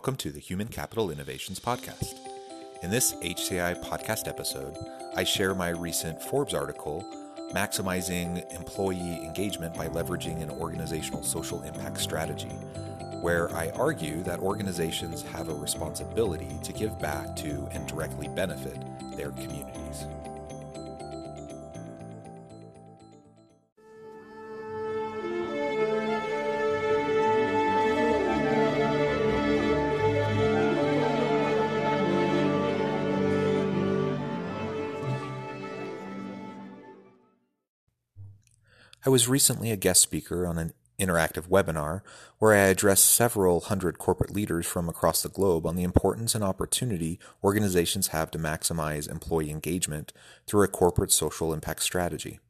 Welcome to the Human Capital Innovations Podcast. In this HCI podcast episode, I share my recent Forbes article, Maximizing Employee Engagement by Leveraging an Organizational Social Impact Strategy, where I argue that organizations have a responsibility to give back to and directly benefit their communities. I was recently a guest speaker on an interactive webinar where I addressed several hundred corporate leaders from across the globe on the importance and opportunity organizations have to maximize employee engagement through a corporate social impact strategy.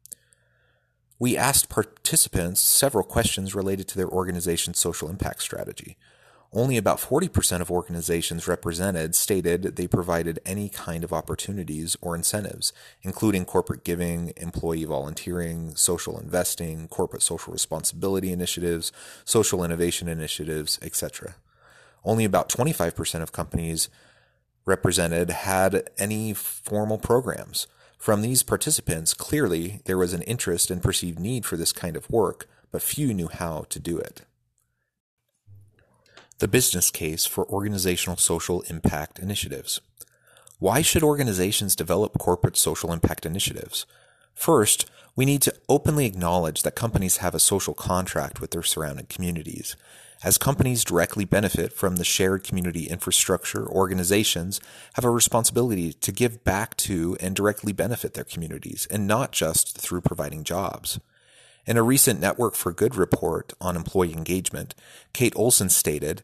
We asked participants several questions related to their organization's social impact strategy. Only about 40% of organizations represented stated they provided any kind of opportunities or incentives, including corporate giving, employee volunteering, social investing, corporate social responsibility initiatives, social innovation initiatives, etc. Only about 25% of companies represented had any formal programs. From these participants, clearly there was an interest and perceived need for this kind of work, but few knew how to do it. The business case for organizational social impact initiatives. Why should organizations develop corporate social impact initiatives? First, we need to openly acknowledge that companies have a social contract with their surrounding communities. As companies directly benefit from the shared community infrastructure, organizations have a responsibility to give back to and directly benefit their communities, and not just through providing jobs. In a recent Network for Good report on employee engagement, Kate Olson stated,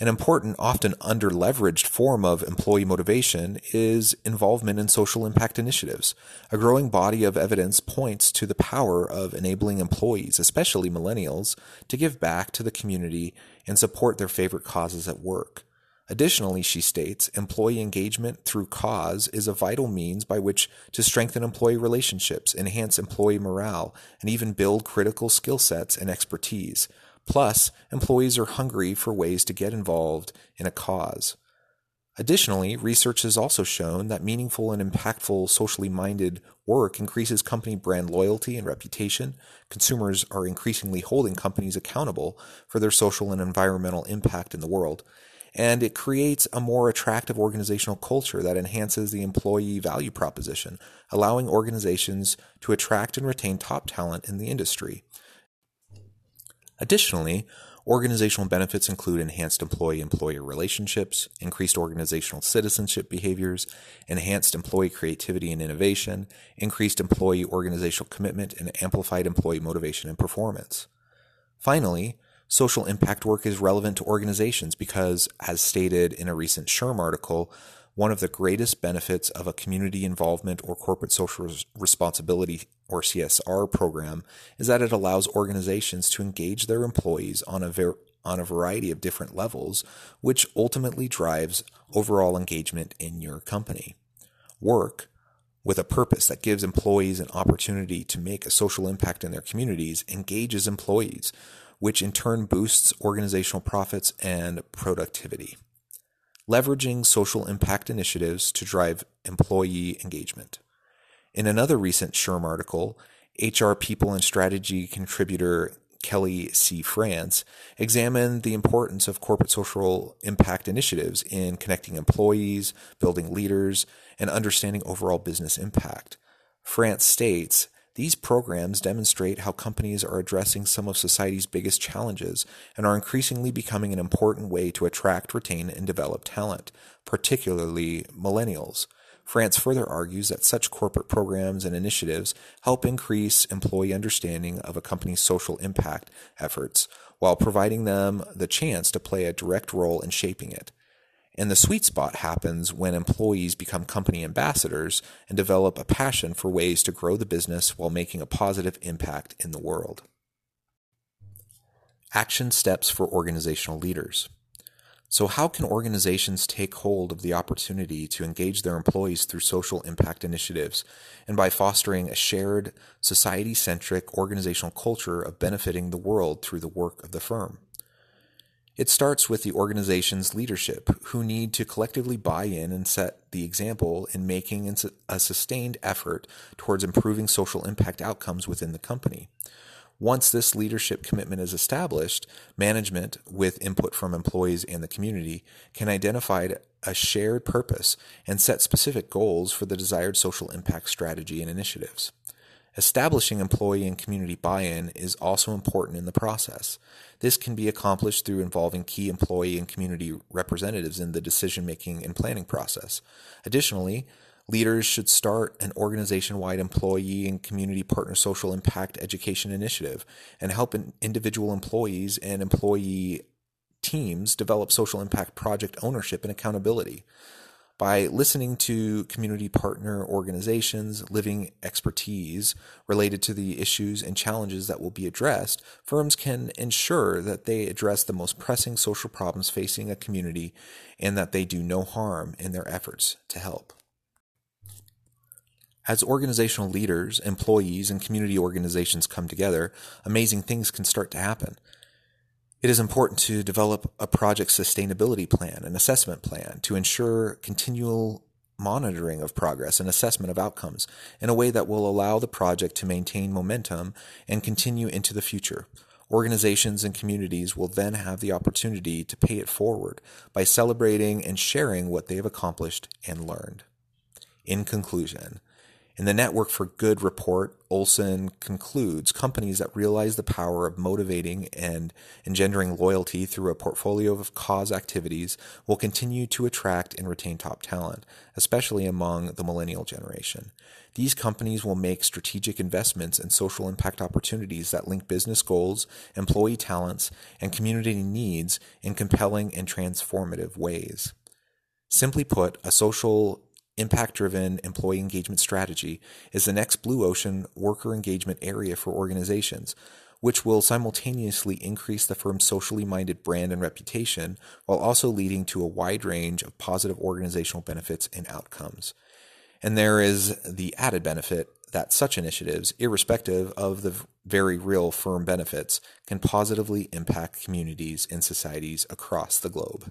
an important, often under-leveraged form of employee motivation is involvement in social impact initiatives. A growing body of evidence points to the power of enabling employees, especially millennials, to give back to the community and support their favorite causes at work. Additionally, she states, employee engagement through cause is a vital means by which to strengthen employee relationships, enhance employee morale, and even build critical skill sets and expertise. Plus, employees are hungry for ways to get involved in a cause. Additionally, research has also shown that meaningful and impactful socially minded work increases company brand loyalty and reputation. Consumers are increasingly holding companies accountable for their social and environmental impact in the world and it creates a more attractive organizational culture that enhances the employee value proposition, allowing organizations to attract and retain top talent in the industry. Additionally, organizational benefits include enhanced employee employer relationships, increased organizational citizenship behaviors, enhanced employee creativity and innovation, increased employee organizational commitment, and amplified employee motivation and performance. Finally, social impact work is relevant to organizations because, as stated in a recent SHRM article, one of the greatest benefits of a community involvement or corporate social responsibility or CSR program is that it allows organizations to engage their employees on a ver- on a variety of different levels, which ultimately drives overall engagement in your company. Work with a purpose that gives employees an opportunity to make a social impact in their communities engages employees, which in turn boosts organizational profits and productivity. Leveraging social impact initiatives to drive employee engagement. In another recent SHRM article, HR People and Strategy contributor Kelly C. France examined the importance of corporate social impact initiatives in connecting employees, building leaders, and understanding overall business impact. France states these programs demonstrate how companies are addressing some of society's biggest challenges and are increasingly becoming an important way to attract, retain, and develop talent, particularly millennials. France further argues that such corporate programs and initiatives help increase employee understanding of a company's social impact efforts while providing them the chance to play a direct role in shaping it. And the sweet spot happens when employees become company ambassadors and develop a passion for ways to grow the business while making a positive impact in the world. Action steps for organizational leaders. So, how can organizations take hold of the opportunity to engage their employees through social impact initiatives and by fostering a shared, society centric organizational culture of benefiting the world through the work of the firm? It starts with the organization's leadership, who need to collectively buy in and set the example in making a sustained effort towards improving social impact outcomes within the company. Once this leadership commitment is established, management, with input from employees and the community, can identify a shared purpose and set specific goals for the desired social impact strategy and initiatives. Establishing employee and community buy in is also important in the process. This can be accomplished through involving key employee and community representatives in the decision making and planning process. Additionally, Leaders should start an organization wide employee and community partner social impact education initiative and help individual employees and employee teams develop social impact project ownership and accountability. By listening to community partner organizations, living expertise related to the issues and challenges that will be addressed, firms can ensure that they address the most pressing social problems facing a community and that they do no harm in their efforts to help. As organizational leaders, employees, and community organizations come together, amazing things can start to happen. It is important to develop a project sustainability plan, an assessment plan, to ensure continual monitoring of progress and assessment of outcomes in a way that will allow the project to maintain momentum and continue into the future. Organizations and communities will then have the opportunity to pay it forward by celebrating and sharing what they have accomplished and learned. In conclusion, in the Network for Good report, Olson concludes companies that realize the power of motivating and engendering loyalty through a portfolio of cause activities will continue to attract and retain top talent, especially among the millennial generation. These companies will make strategic investments in social impact opportunities that link business goals, employee talents, and community needs in compelling and transformative ways. Simply put, a social Impact driven employee engagement strategy is the next blue ocean worker engagement area for organizations, which will simultaneously increase the firm's socially minded brand and reputation while also leading to a wide range of positive organizational benefits and outcomes. And there is the added benefit that such initiatives, irrespective of the very real firm benefits, can positively impact communities and societies across the globe.